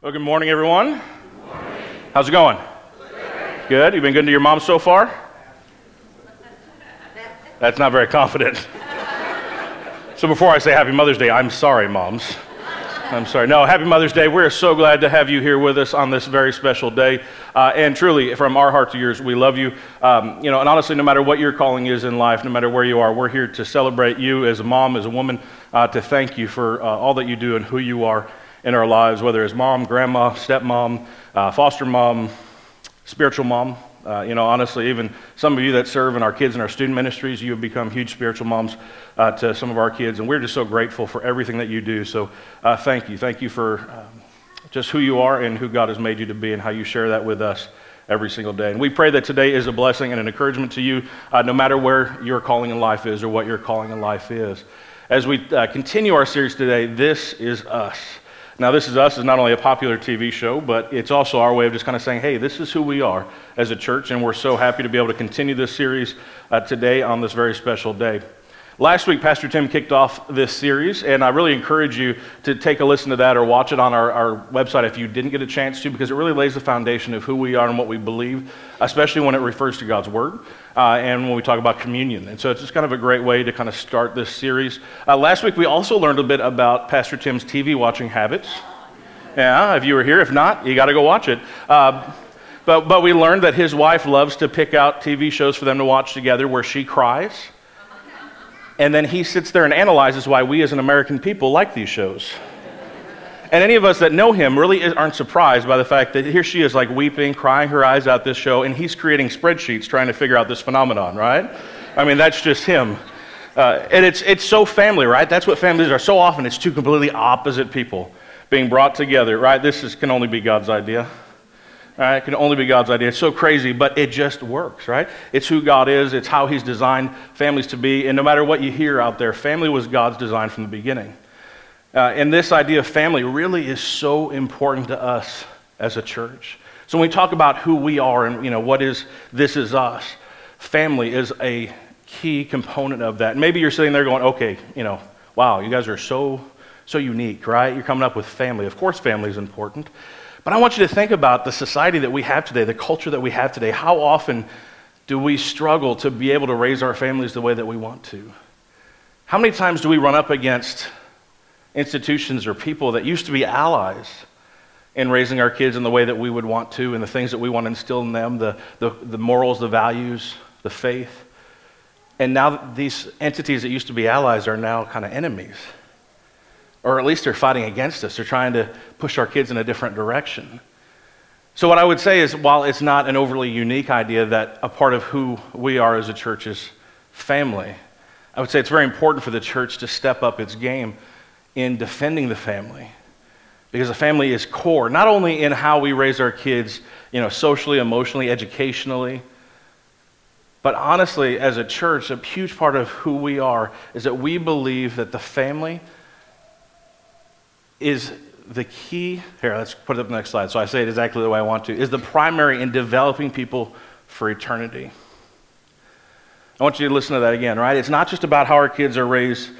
Well, good morning, everyone. How's it going? Good. You've been good to your mom so far? That's not very confident. so before I say Happy Mother's Day, I'm sorry, moms. I'm sorry. No, Happy Mother's Day. We're so glad to have you here with us on this very special day. Uh, and truly, from our heart to yours, we love you. Um, you know, and honestly, no matter what your calling is in life, no matter where you are, we're here to celebrate you as a mom, as a woman, uh, to thank you for uh, all that you do and who you are in our lives, whether it's mom, grandma, stepmom, uh, foster mom, spiritual mom. Uh, you know, honestly, even some of you that serve in our kids and our student ministries, you have become huge spiritual moms uh, to some of our kids, and we're just so grateful for everything that you do. So, uh, thank you. Thank you for um, just who you are and who God has made you to be, and how you share that with us every single day. And we pray that today is a blessing and an encouragement to you, uh, no matter where your calling in life is or what your calling in life is. As we uh, continue our series today, This is Us. Now, This Is Us is not only a popular TV show, but it's also our way of just kind of saying, hey, this is who we are as a church, and we're so happy to be able to continue this series uh, today on this very special day. Last week, Pastor Tim kicked off this series, and I really encourage you to take a listen to that or watch it on our, our website if you didn't get a chance to, because it really lays the foundation of who we are and what we believe, especially when it refers to God's Word uh, and when we talk about communion. And so it's just kind of a great way to kind of start this series. Uh, last week, we also learned a bit about Pastor Tim's TV watching habits. Yeah, if you were here, if not, you got to go watch it. Uh, but, but we learned that his wife loves to pick out TV shows for them to watch together where she cries and then he sits there and analyzes why we as an American people like these shows. And any of us that know him really aren't surprised by the fact that here she is, like weeping, crying her eyes out this show, and he's creating spreadsheets trying to figure out this phenomenon, right? I mean, that's just him. Uh, and it's, it's so family, right? That's what families are. So often it's two completely opposite people being brought together, right? This is, can only be God's idea. Right? It can only be God's idea. It's so crazy, but it just works, right? It's who God is, it's how He's designed families to be. And no matter what you hear out there, family was God's design from the beginning. Uh, and this idea of family really is so important to us as a church. So when we talk about who we are and you know what is this is us, family is a key component of that. And maybe you're sitting there going, okay, you know, wow, you guys are so so unique, right? You're coming up with family. Of course, family is important. But I want you to think about the society that we have today, the culture that we have today. How often do we struggle to be able to raise our families the way that we want to? How many times do we run up against institutions or people that used to be allies in raising our kids in the way that we would want to and the things that we want to instill in them, the, the, the morals, the values, the faith? And now these entities that used to be allies are now kind of enemies or at least they're fighting against us. They're trying to push our kids in a different direction. So, what I would say is, while it's not an overly unique idea that a part of who we are as a church is family, I would say it's very important for the church to step up its game in defending the family. Because the family is core, not only in how we raise our kids, you know, socially, emotionally, educationally, but honestly, as a church, a huge part of who we are is that we believe that the family is the key. Here, let's put it up the next slide. So I say it exactly the way I want to. Is the primary in developing people for eternity. I want you to listen to that again, right? It's not just about how our kids are raised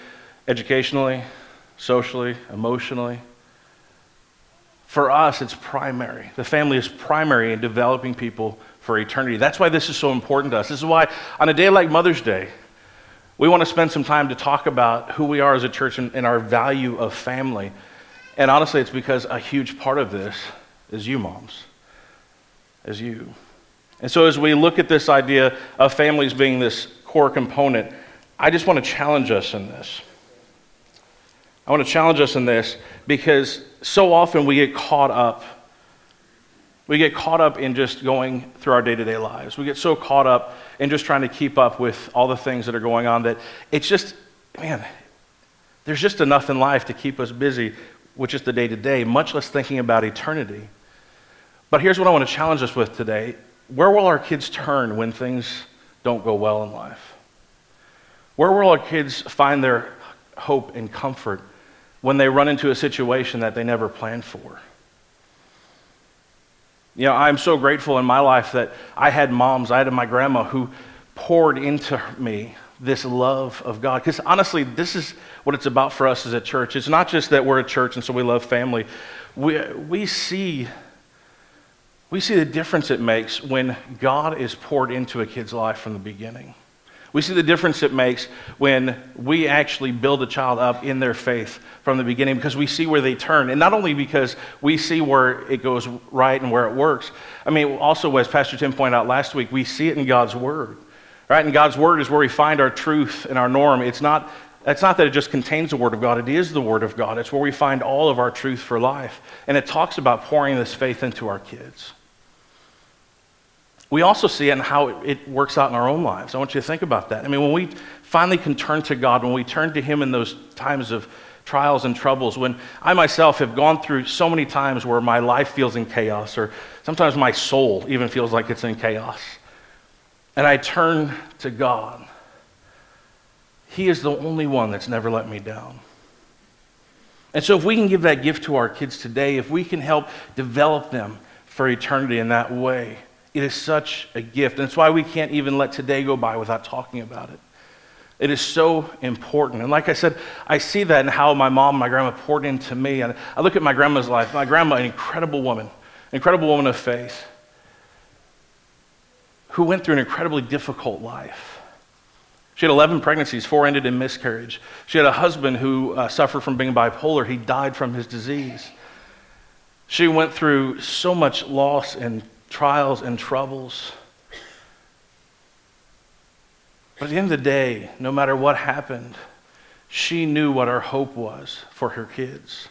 educationally, socially, emotionally. For us, it's primary. The family is primary in developing people for eternity. That's why this is so important to us. This is why, on a day like Mother's Day, we want to spend some time to talk about who we are as a church and, and our value of family. And honestly, it's because a huge part of this is you, moms, is you. And so, as we look at this idea of families being this core component, I just want to challenge us in this. I want to challenge us in this because so often we get caught up. We get caught up in just going through our day to day lives. We get so caught up in just trying to keep up with all the things that are going on that it's just, man, there's just enough in life to keep us busy which is the day to day, much less thinking about eternity. But here's what I want to challenge us with today where will our kids turn when things don't go well in life? Where will our kids find their hope and comfort when they run into a situation that they never planned for? You know, I'm so grateful in my life that I had moms, I had my grandma who poured into me this love of God. Because honestly, this is what it's about for us as a church. It's not just that we're a church and so we love family. we, we, see, we see the difference it makes when God is poured into a kid's life from the beginning. We see the difference it makes when we actually build a child up in their faith from the beginning because we see where they turn. And not only because we see where it goes right and where it works, I mean, also, as Pastor Tim pointed out last week, we see it in God's Word. Right? And God's Word is where we find our truth and our norm. It's not, it's not that it just contains the Word of God, it is the Word of God. It's where we find all of our truth for life. And it talks about pouring this faith into our kids. We also see it in how it works out in our own lives. I want you to think about that. I mean, when we finally can turn to God, when we turn to Him in those times of trials and troubles, when I myself have gone through so many times where my life feels in chaos, or sometimes my soul even feels like it's in chaos, and I turn to God, He is the only one that's never let me down. And so, if we can give that gift to our kids today, if we can help develop them for eternity in that way, it is such a gift. And it's why we can't even let today go by without talking about it. It is so important. And like I said, I see that in how my mom and my grandma poured into me. And I look at my grandma's life. My grandma, an incredible woman, an incredible woman of faith, who went through an incredibly difficult life. She had 11 pregnancies, four ended in miscarriage. She had a husband who uh, suffered from being bipolar. He died from his disease. She went through so much loss and trials and troubles. But at the end of the day, no matter what happened, she knew what her hope was for her kids.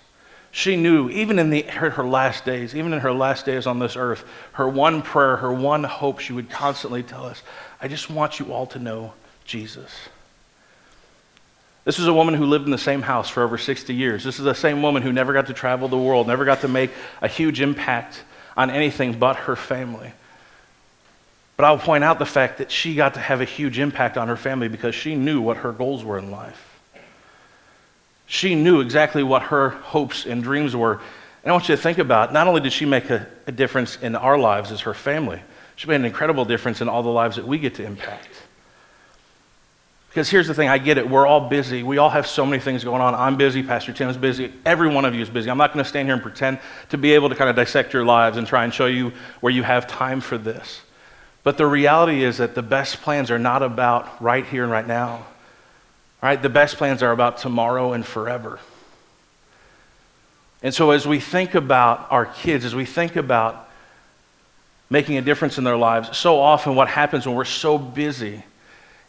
She knew, even in the, her, her, last days, even in her last days on this earth, her one prayer, her one hope, she would constantly tell us, I just want you all to know Jesus. This is a woman who lived in the same house for over 60 years. This is the same woman who never got to travel the world, never got to make a huge impact on anything but her family. But I'll point out the fact that she got to have a huge impact on her family because she knew what her goals were in life. She knew exactly what her hopes and dreams were. And I want you to think about not only did she make a, a difference in our lives as her family, she made an incredible difference in all the lives that we get to impact. Because here's the thing I get it. We're all busy. We all have so many things going on. I'm busy. Pastor Tim's busy. Every one of you is busy. I'm not going to stand here and pretend to be able to kind of dissect your lives and try and show you where you have time for this. But the reality is that the best plans are not about right here and right now. Right? The best plans are about tomorrow and forever. And so, as we think about our kids, as we think about making a difference in their lives, so often what happens when we're so busy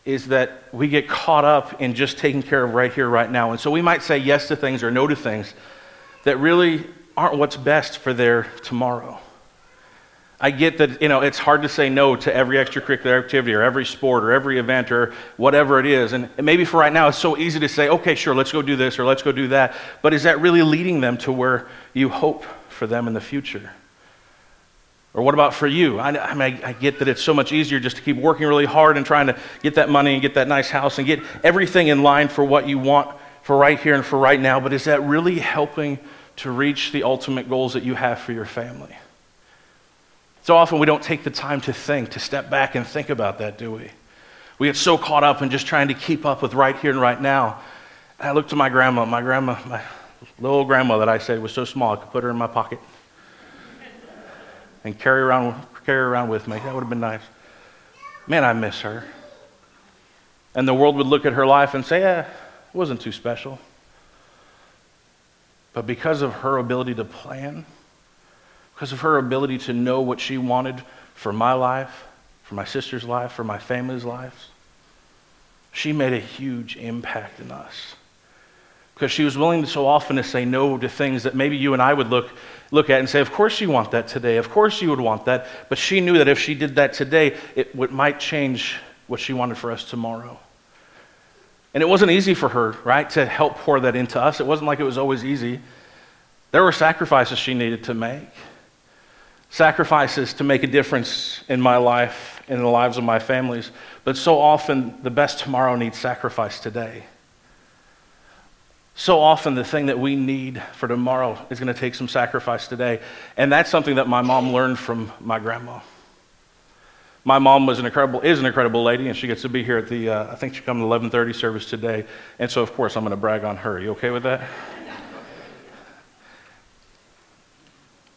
is that we get caught up in just taking care of right here, right now. And so we might say yes to things or no to things that really aren't what's best for their tomorrow. I get that, you know, it's hard to say no to every extracurricular activity or every sport or every event or whatever it is. And maybe for right now, it's so easy to say, okay, sure, let's go do this or let's go do that. But is that really leading them to where you hope for them in the future? Or what about for you? I, I, mean, I, get that it's so much easier just to keep working really hard and trying to get that money and get that nice house and get everything in line for what you want for right here and for right now. But is that really helping to reach the ultimate goals that you have for your family? So often we don't take the time to think, to step back and think about that, do we? We get so caught up in just trying to keep up with right here and right now. And I looked to my grandma. My grandma, my little grandma that I said was so small I could put her in my pocket and carry around, carry around with me. That would have been nice. Man, I miss her. And the world would look at her life and say, eh, it wasn't too special. But because of her ability to plan, because of her ability to know what she wanted for my life, for my sister's life, for my family's lives, she made a huge impact in us because she was willing so often to say no to things that maybe you and I would look, look at and say, Of course you want that today. Of course you would want that. But she knew that if she did that today, it would, might change what she wanted for us tomorrow. And it wasn't easy for her, right, to help pour that into us. It wasn't like it was always easy. There were sacrifices she needed to make, sacrifices to make a difference in my life, in the lives of my families. But so often, the best tomorrow needs sacrifice today. So often, the thing that we need for tomorrow is going to take some sacrifice today. And that's something that my mom learned from my grandma. My mom was an incredible, is an incredible lady, and she gets to be here at the, uh, I think she comes to 1130 service today. And so, of course, I'm going to brag on her. You okay with that?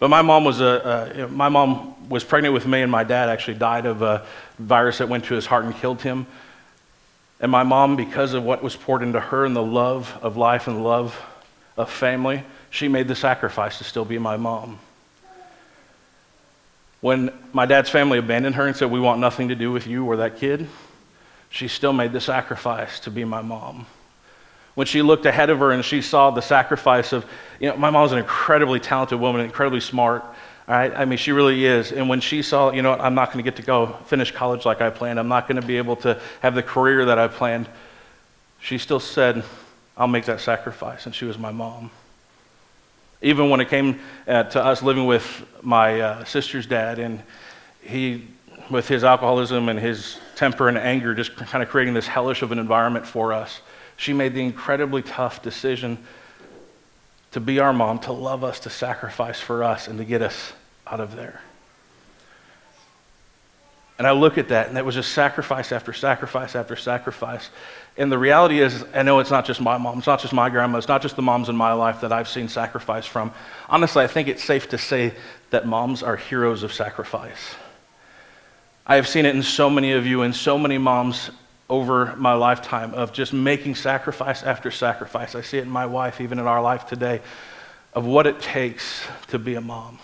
But my mom was a, my mom was pregnant with me, and my dad actually died of a virus that went to his heart and killed him. And my mom, because of what was poured into her and the love of life and love of family, she made the sacrifice to still be my mom. When my dad's family abandoned her and said, We want nothing to do with you or that kid, she still made the sacrifice to be my mom. When she looked ahead of her and she saw the sacrifice of, you know, my mom's an incredibly talented woman, incredibly smart. Right? I mean, she really is. And when she saw, you know, I'm not going to get to go finish college like I planned, I'm not going to be able to have the career that I planned, she still said, I'll make that sacrifice. And she was my mom. Even when it came uh, to us living with my uh, sister's dad, and he, with his alcoholism and his temper and anger, just kind of creating this hellish of an environment for us, she made the incredibly tough decision to be our mom, to love us, to sacrifice for us, and to get us out of there. And I look at that, and it was just sacrifice after sacrifice after sacrifice. And the reality is, I know it's not just my mom, it's not just my grandma, it's not just the moms in my life that I've seen sacrifice from. Honestly, I think it's safe to say that moms are heroes of sacrifice. I have seen it in so many of you in so many moms over my lifetime of just making sacrifice after sacrifice. I see it in my wife, even in our life today, of what it takes to be a mom.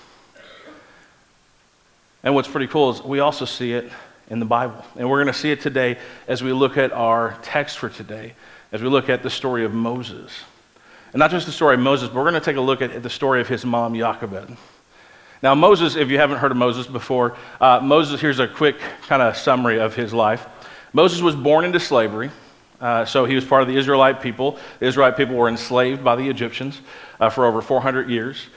And what's pretty cool is we also see it in the Bible. And we're going to see it today as we look at our text for today, as we look at the story of Moses. And not just the story of Moses, but we're going to take a look at the story of his mom, Jochebed. Now, Moses, if you haven't heard of Moses before, uh, Moses, here's a quick kind of summary of his life. Moses was born into slavery. Uh, so he was part of the Israelite people. The Israelite people were enslaved by the Egyptians uh, for over 400 years.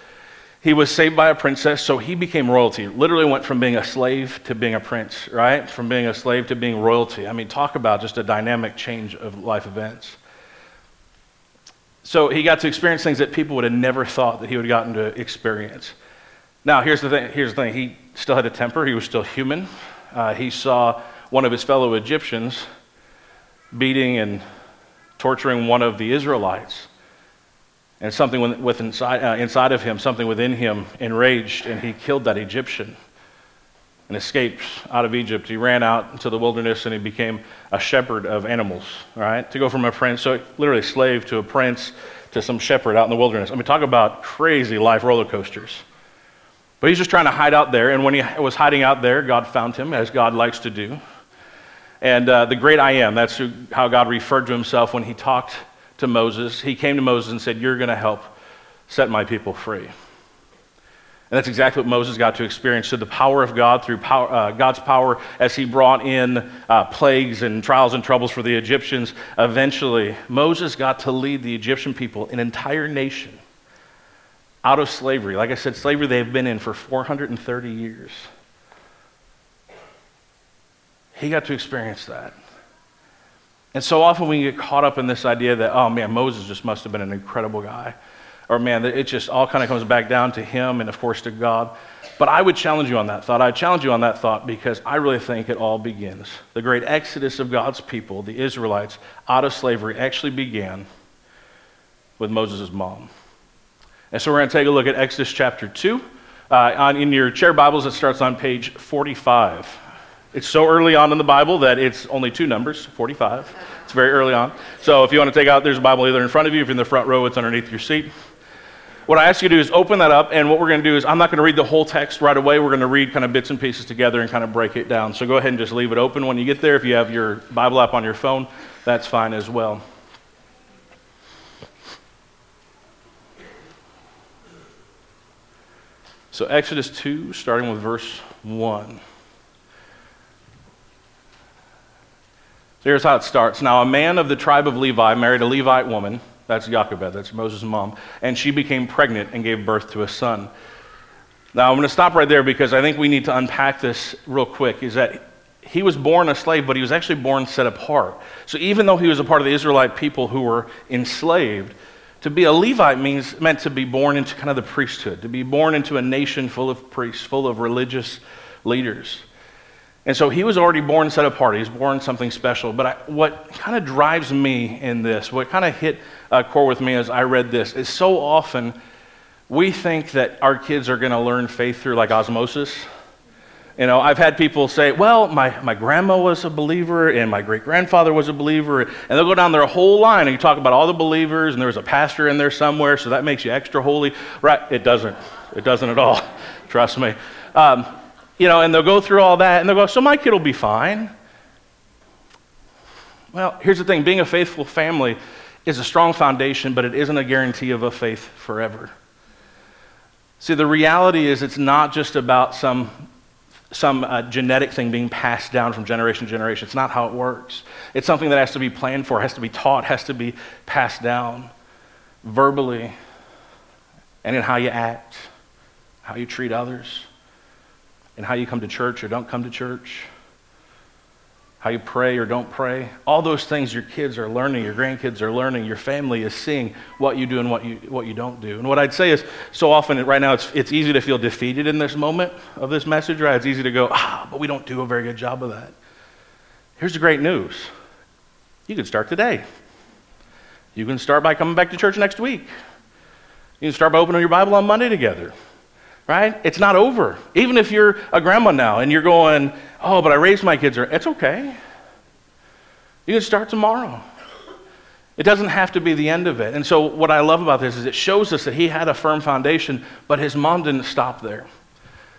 He was saved by a princess, so he became royalty. Literally went from being a slave to being a prince, right? From being a slave to being royalty. I mean, talk about just a dynamic change of life events. So he got to experience things that people would have never thought that he would have gotten to experience. Now, here's the thing. Here's the thing. He still had a temper. He was still human. Uh, he saw one of his fellow Egyptians beating and torturing one of the Israelites and something with inside, uh, inside of him, something within him, enraged, and he killed that Egyptian and escaped out of Egypt. He ran out into the wilderness and he became a shepherd of animals, right? To go from a prince, so literally slave to a prince to some shepherd out in the wilderness. I mean, talk about crazy life roller coasters. But he's just trying to hide out there, and when he was hiding out there, God found him, as God likes to do. And uh, the great I am, that's who, how God referred to himself when he talked to Moses. He came to Moses and said, You're going to help set my people free. And that's exactly what Moses got to experience. So, the power of God, through power, uh, God's power, as he brought in uh, plagues and trials and troubles for the Egyptians, eventually Moses got to lead the Egyptian people, an entire nation, out of slavery. Like I said, slavery they've been in for 430 years. He got to experience that. And so often we get caught up in this idea that, oh man, Moses just must have been an incredible guy. Or man, it just all kind of comes back down to him and, of course, to God. But I would challenge you on that thought. I challenge you on that thought because I really think it all begins. The great exodus of God's people, the Israelites, out of slavery, actually began with Moses' mom. And so we're going to take a look at Exodus chapter 2. Uh, on, in your chair Bibles, it starts on page 45. It's so early on in the Bible that it's only two numbers, 45. It's very early on. So if you want to take out, there's a Bible either in front of you. If you're in the front row, it's underneath your seat. What I ask you to do is open that up, and what we're going to do is I'm not going to read the whole text right away. We're going to read kind of bits and pieces together and kind of break it down. So go ahead and just leave it open when you get there. If you have your Bible app on your phone, that's fine as well. So, Exodus 2, starting with verse 1. So here's how it starts. Now, a man of the tribe of Levi married a Levite woman. That's Jochebed, that's Moses' mom. And she became pregnant and gave birth to a son. Now, I'm going to stop right there because I think we need to unpack this real quick. Is that he was born a slave, but he was actually born set apart. So even though he was a part of the Israelite people who were enslaved, to be a Levite means meant to be born into kind of the priesthood, to be born into a nation full of priests, full of religious leaders. And so he was already born set apart. He was born something special. But I, what kind of drives me in this, what kind of hit a core with me as I read this, is so often we think that our kids are going to learn faith through like osmosis. You know, I've had people say, well, my, my grandma was a believer and my great grandfather was a believer. And they'll go down their whole line and you talk about all the believers and there was a pastor in there somewhere, so that makes you extra holy. Right? It doesn't. It doesn't at all. Trust me. Um, you know, and they'll go through all that and they'll go, so my kid will be fine. Well, here's the thing being a faithful family is a strong foundation, but it isn't a guarantee of a faith forever. See, the reality is it's not just about some some uh, genetic thing being passed down from generation to generation. It's not how it works. It's something that has to be planned for, has to be taught, has to be passed down verbally and in how you act, how you treat others, and how you come to church or don't come to church how you pray or don't pray. All those things your kids are learning, your grandkids are learning, your family is seeing what you do and what you, what you don't do. And what I'd say is, so often right now, it's, it's easy to feel defeated in this moment of this message, right? It's easy to go, ah, but we don't do a very good job of that. Here's the great news you can start today. You can start by coming back to church next week. You can start by opening your Bible on Monday together right? It's not over. Even if you're a grandma now and you're going, oh, but I raised my kids, it's okay. You can start tomorrow. It doesn't have to be the end of it. And so, what I love about this is it shows us that he had a firm foundation, but his mom didn't stop there.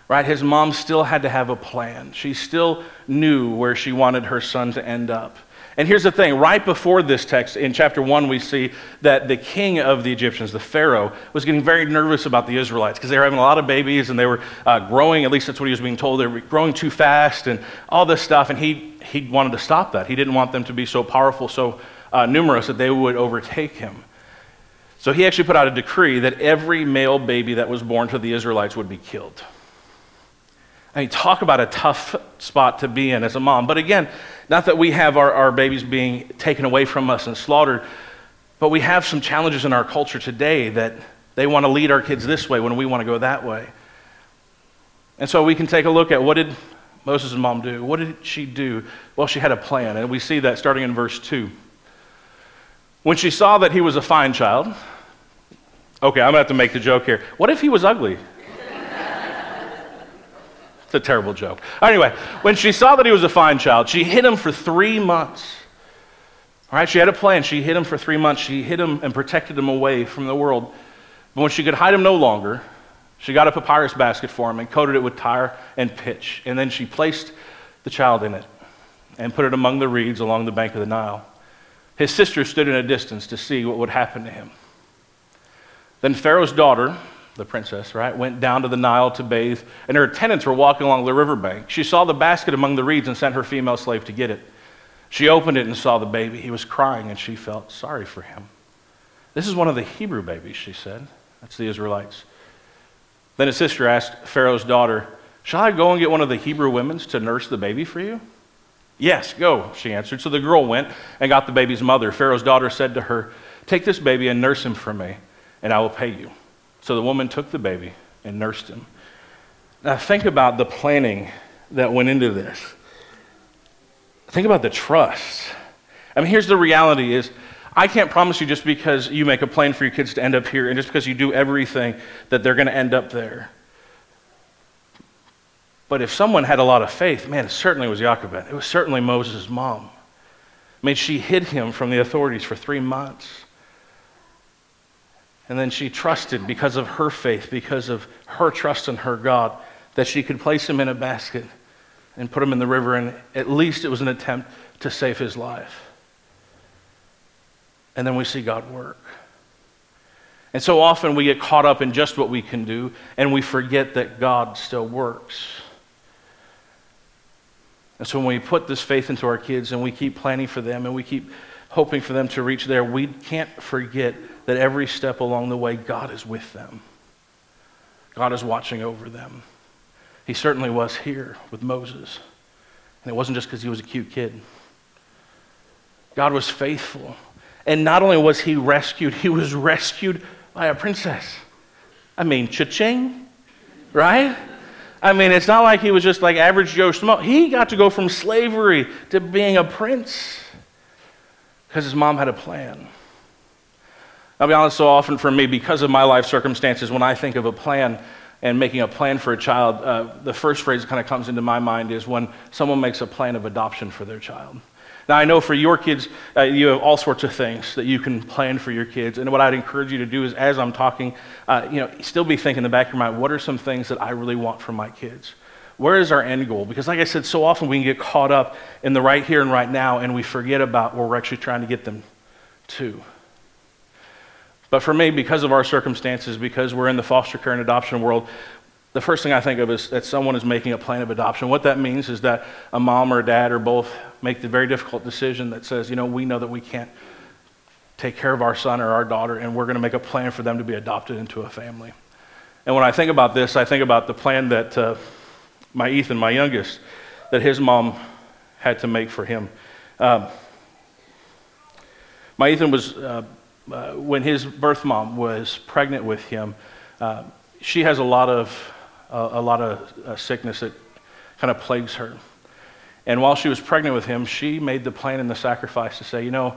Right? His mom still had to have a plan. She still knew where she wanted her son to end up. And here's the thing right before this text, in chapter 1, we see that the king of the Egyptians, the Pharaoh, was getting very nervous about the Israelites because they were having a lot of babies and they were uh, growing, at least that's what he was being told. They were growing too fast and all this stuff. And he, he wanted to stop that. He didn't want them to be so powerful, so uh, numerous that they would overtake him. So he actually put out a decree that every male baby that was born to the Israelites would be killed. I mean, talk about a tough spot to be in as a mom. But again, not that we have our, our babies being taken away from us and slaughtered, but we have some challenges in our culture today that they want to lead our kids this way when we want to go that way. And so we can take a look at what did Moses' mom do? What did she do? Well, she had a plan, and we see that starting in verse 2. When she saw that he was a fine child, okay, I'm going to have to make the joke here. What if he was ugly? It's a terrible joke. Anyway, when she saw that he was a fine child, she hid him for three months. All right, she had a plan. She hid him for three months. She hid him and protected him away from the world. But when she could hide him no longer, she got a papyrus basket for him and coated it with tar and pitch. And then she placed the child in it and put it among the reeds along the bank of the Nile. His sister stood in a distance to see what would happen to him. Then Pharaoh's daughter, the princess, right, went down to the Nile to bathe, and her attendants were walking along the riverbank. She saw the basket among the reeds and sent her female slave to get it. She opened it and saw the baby. He was crying, and she felt sorry for him. This is one of the Hebrew babies, she said. That's the Israelites. Then his sister asked Pharaoh's daughter, Shall I go and get one of the Hebrew women to nurse the baby for you? Yes, go, she answered. So the girl went and got the baby's mother. Pharaoh's daughter said to her, Take this baby and nurse him for me, and I will pay you. So the woman took the baby and nursed him. Now, think about the planning that went into this. Think about the trust. I mean, here's the reality is I can't promise you just because you make a plan for your kids to end up here and just because you do everything that they're going to end up there. But if someone had a lot of faith, man, it certainly was Jochebed. It was certainly Moses' mom. I mean, she hid him from the authorities for three months. And then she trusted because of her faith, because of her trust in her God, that she could place him in a basket and put him in the river. And at least it was an attempt to save his life. And then we see God work. And so often we get caught up in just what we can do, and we forget that God still works. And so when we put this faith into our kids and we keep planning for them and we keep hoping for them to reach there, we can't forget that every step along the way, God is with them. God is watching over them. He certainly was here with Moses. And it wasn't just because he was a cute kid. God was faithful. And not only was he rescued, he was rescued by a princess. I mean, cha-ching, right? I mean, it's not like he was just like average Joe Schmo. He got to go from slavery to being a prince because his mom had a plan. I'll be honest, so often for me, because of my life circumstances, when I think of a plan and making a plan for a child, uh, the first phrase that kind of comes into my mind is when someone makes a plan of adoption for their child. Now, I know for your kids, uh, you have all sorts of things that you can plan for your kids. And what I'd encourage you to do is, as I'm talking, uh, you know, still be thinking in the back of your mind, what are some things that I really want for my kids? Where is our end goal? Because, like I said, so often we can get caught up in the right here and right now, and we forget about where we're actually trying to get them to. But for me, because of our circumstances, because we're in the foster care and adoption world, the first thing I think of is that someone is making a plan of adoption. What that means is that a mom or a dad or both make the very difficult decision that says, you know, we know that we can't take care of our son or our daughter, and we're going to make a plan for them to be adopted into a family. And when I think about this, I think about the plan that uh, my Ethan, my youngest, that his mom had to make for him. Um, my Ethan was, uh, uh, when his birth mom was pregnant with him, uh, she has a lot of a lot of uh, sickness that kind of plagues her. And while she was pregnant with him, she made the plan and the sacrifice to say, you know,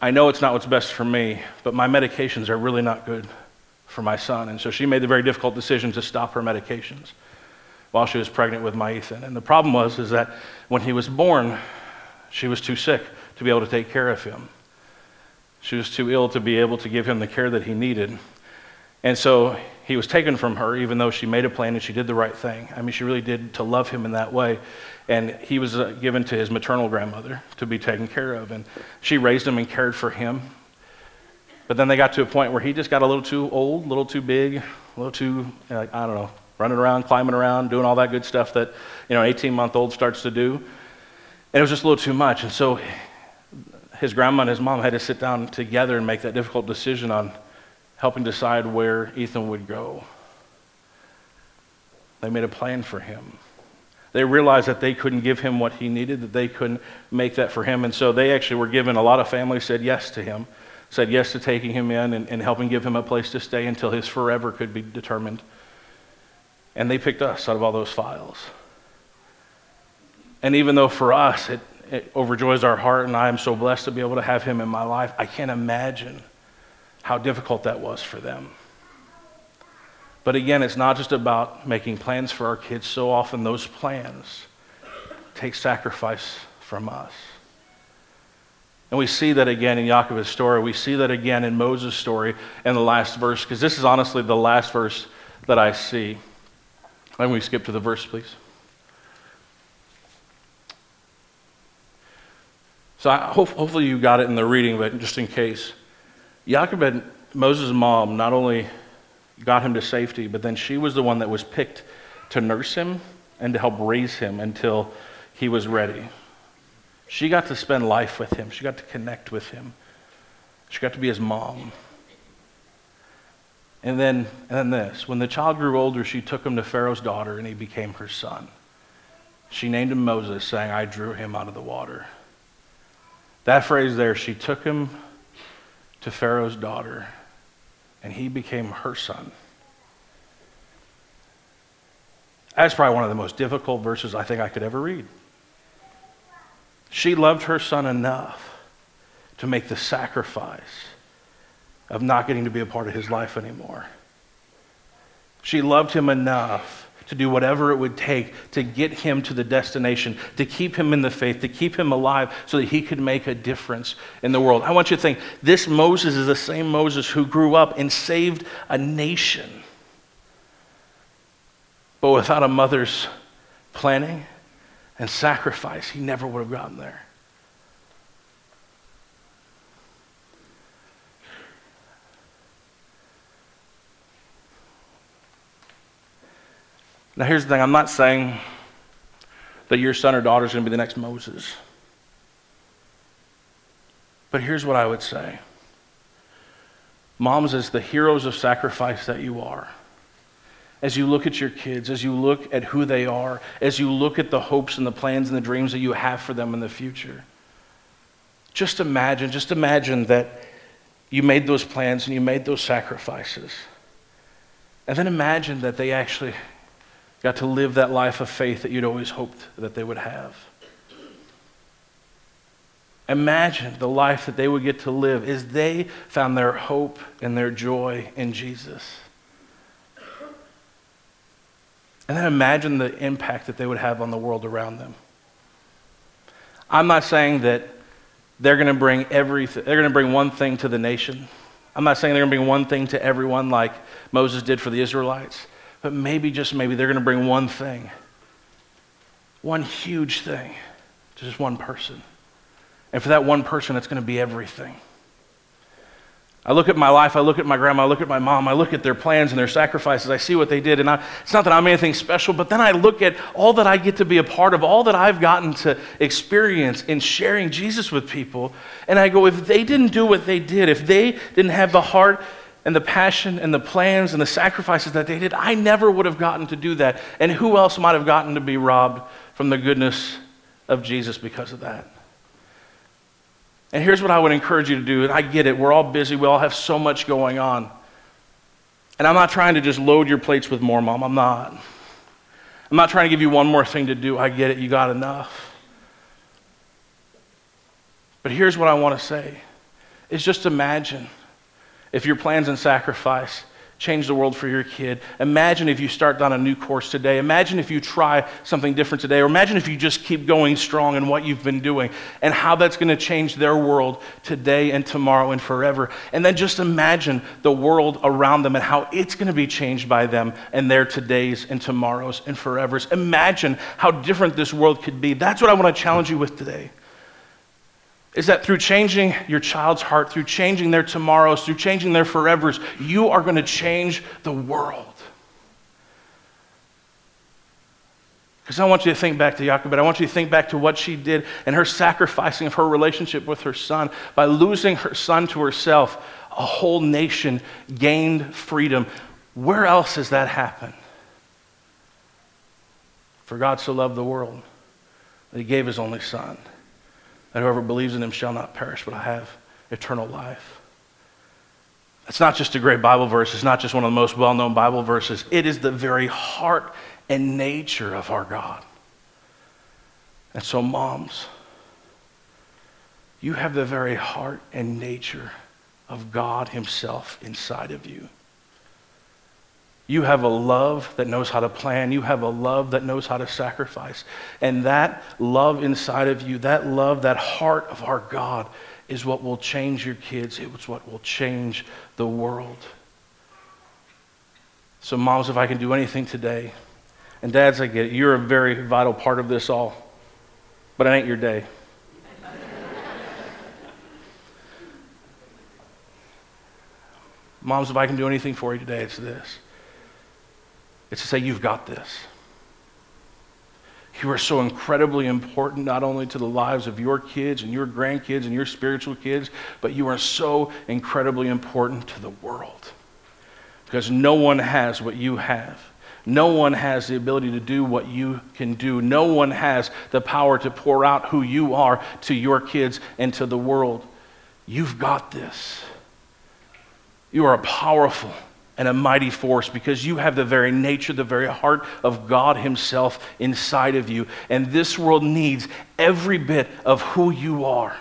I know it's not what's best for me, but my medications are really not good for my son. And so she made the very difficult decision to stop her medications while she was pregnant with my Ethan. And the problem was is that when he was born, she was too sick to be able to take care of him. She was too ill to be able to give him the care that he needed. And so he was taken from her, even though she made a plan and she did the right thing. I mean, she really did to love him in that way. And he was uh, given to his maternal grandmother to be taken care of. And she raised him and cared for him. But then they got to a point where he just got a little too old, a little too big, a little too, I don't know, running around, climbing around, doing all that good stuff that, you know, an 18 month old starts to do. And it was just a little too much. And so his grandma and his mom had to sit down together and make that difficult decision on helping decide where Ethan would go. They made a plan for him. They realized that they couldn't give him what he needed, that they couldn't make that for him. And so they actually were given, a lot of families said yes to him, said yes to taking him in and, and helping give him a place to stay until his forever could be determined. And they picked us out of all those files. And even though for us it, it overjoys our heart, and I am so blessed to be able to have him in my life, I can't imagine how difficult that was for them. But again, it's not just about making plans for our kids. So often, those plans take sacrifice from us. And we see that again in Jochebed's story. We see that again in Moses' story in the last verse, because this is honestly the last verse that I see. And we skip to the verse, please. So I hope, hopefully you got it in the reading, but just in case. Jochebed, Moses' mom, not only got him to safety, but then she was the one that was picked to nurse him and to help raise him until he was ready. She got to spend life with him, she got to connect with him, she got to be his mom. And then, and then this when the child grew older, she took him to Pharaoh's daughter and he became her son. She named him Moses, saying, I drew him out of the water. That phrase there, she took him to Pharaoh's daughter, and he became her son. That's probably one of the most difficult verses I think I could ever read. She loved her son enough to make the sacrifice of not getting to be a part of his life anymore. She loved him enough to do whatever it would take to get him to the destination, to keep him in the faith, to keep him alive so that he could make a difference in the world. I want you to think this Moses is the same Moses who grew up and saved a nation. But without a mother's planning and sacrifice, he never would have gotten there. Now, here's the thing I'm not saying that your son or daughter is going to be the next Moses. But here's what I would say Moms, as the heroes of sacrifice that you are, as you look at your kids, as you look at who they are, as you look at the hopes and the plans and the dreams that you have for them in the future, just imagine, just imagine that you made those plans and you made those sacrifices. And then imagine that they actually got to live that life of faith that you'd always hoped that they would have. Imagine the life that they would get to live as they found their hope and their joy in Jesus. And then imagine the impact that they would have on the world around them. I'm not saying that they're going to bring everything, they're going to bring one thing to the nation. I'm not saying they're going to bring one thing to everyone like Moses did for the Israelites, but maybe, just maybe, they're going to bring one thing, one huge thing to just one person. And for that one person, it's going to be everything. I look at my life, I look at my grandma, I look at my mom, I look at their plans and their sacrifices, I see what they did, and I, it's not that I'm anything special, but then I look at all that I get to be a part of, all that I've gotten to experience in sharing Jesus with people, and I go, if they didn't do what they did, if they didn't have the heart and the passion and the plans and the sacrifices that they did, I never would have gotten to do that. And who else might have gotten to be robbed from the goodness of Jesus because of that? And here's what I would encourage you to do. And I get it, we're all busy, we all have so much going on. And I'm not trying to just load your plates with more, Mom. I'm not. I'm not trying to give you one more thing to do. I get it, you got enough. But here's what I want to say is just imagine if your plans and sacrifice change the world for your kid. Imagine if you start down a new course today. Imagine if you try something different today. Or imagine if you just keep going strong in what you've been doing and how that's going to change their world today and tomorrow and forever. And then just imagine the world around them and how it's going to be changed by them and their todays and tomorrows and forevers. Imagine how different this world could be. That's what I want to challenge you with today is that through changing your child's heart, through changing their tomorrows, through changing their forevers, you are going to change the world. Because I want you to think back to Jochebed. I want you to think back to what she did and her sacrificing of her relationship with her son. By losing her son to herself, a whole nation gained freedom. Where else has that happened? For God so loved the world that he gave his only son that whoever believes in him shall not perish, but have eternal life. It's not just a great Bible verse, it's not just one of the most well known Bible verses. It is the very heart and nature of our God. And so, moms, you have the very heart and nature of God Himself inside of you. You have a love that knows how to plan. You have a love that knows how to sacrifice. And that love inside of you, that love, that heart of our God, is what will change your kids. It's what will change the world. So, moms, if I can do anything today, and dads, I get it, you're a very vital part of this all, but it ain't your day. moms, if I can do anything for you today, it's this it's to say, You've got this. You are so incredibly important, not only to the lives of your kids and your grandkids and your spiritual kids, but you are so incredibly important to the world. Because no one has what you have. No one has the ability to do what you can do. No one has the power to pour out who you are to your kids and to the world. You've got this. You are a powerful, and a mighty force because you have the very nature, the very heart of God Himself inside of you. And this world needs every bit of who you are.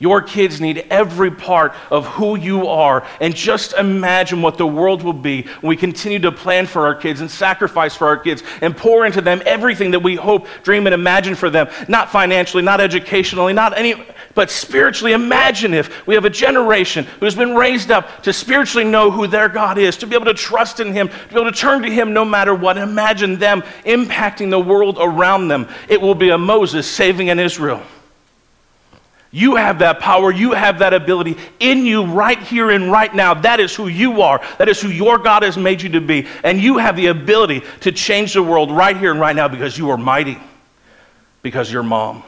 Your kids need every part of who you are. And just imagine what the world will be when we continue to plan for our kids and sacrifice for our kids and pour into them everything that we hope, dream, and imagine for them. Not financially, not educationally, not any, but spiritually. Imagine if we have a generation who's been raised up to spiritually know who their God is, to be able to trust in Him, to be able to turn to Him no matter what. Imagine them impacting the world around them. It will be a Moses saving an Israel. You have that power. You have that ability in you right here and right now. That is who you are. That is who your God has made you to be. And you have the ability to change the world right here and right now because you are mighty, because you're mom.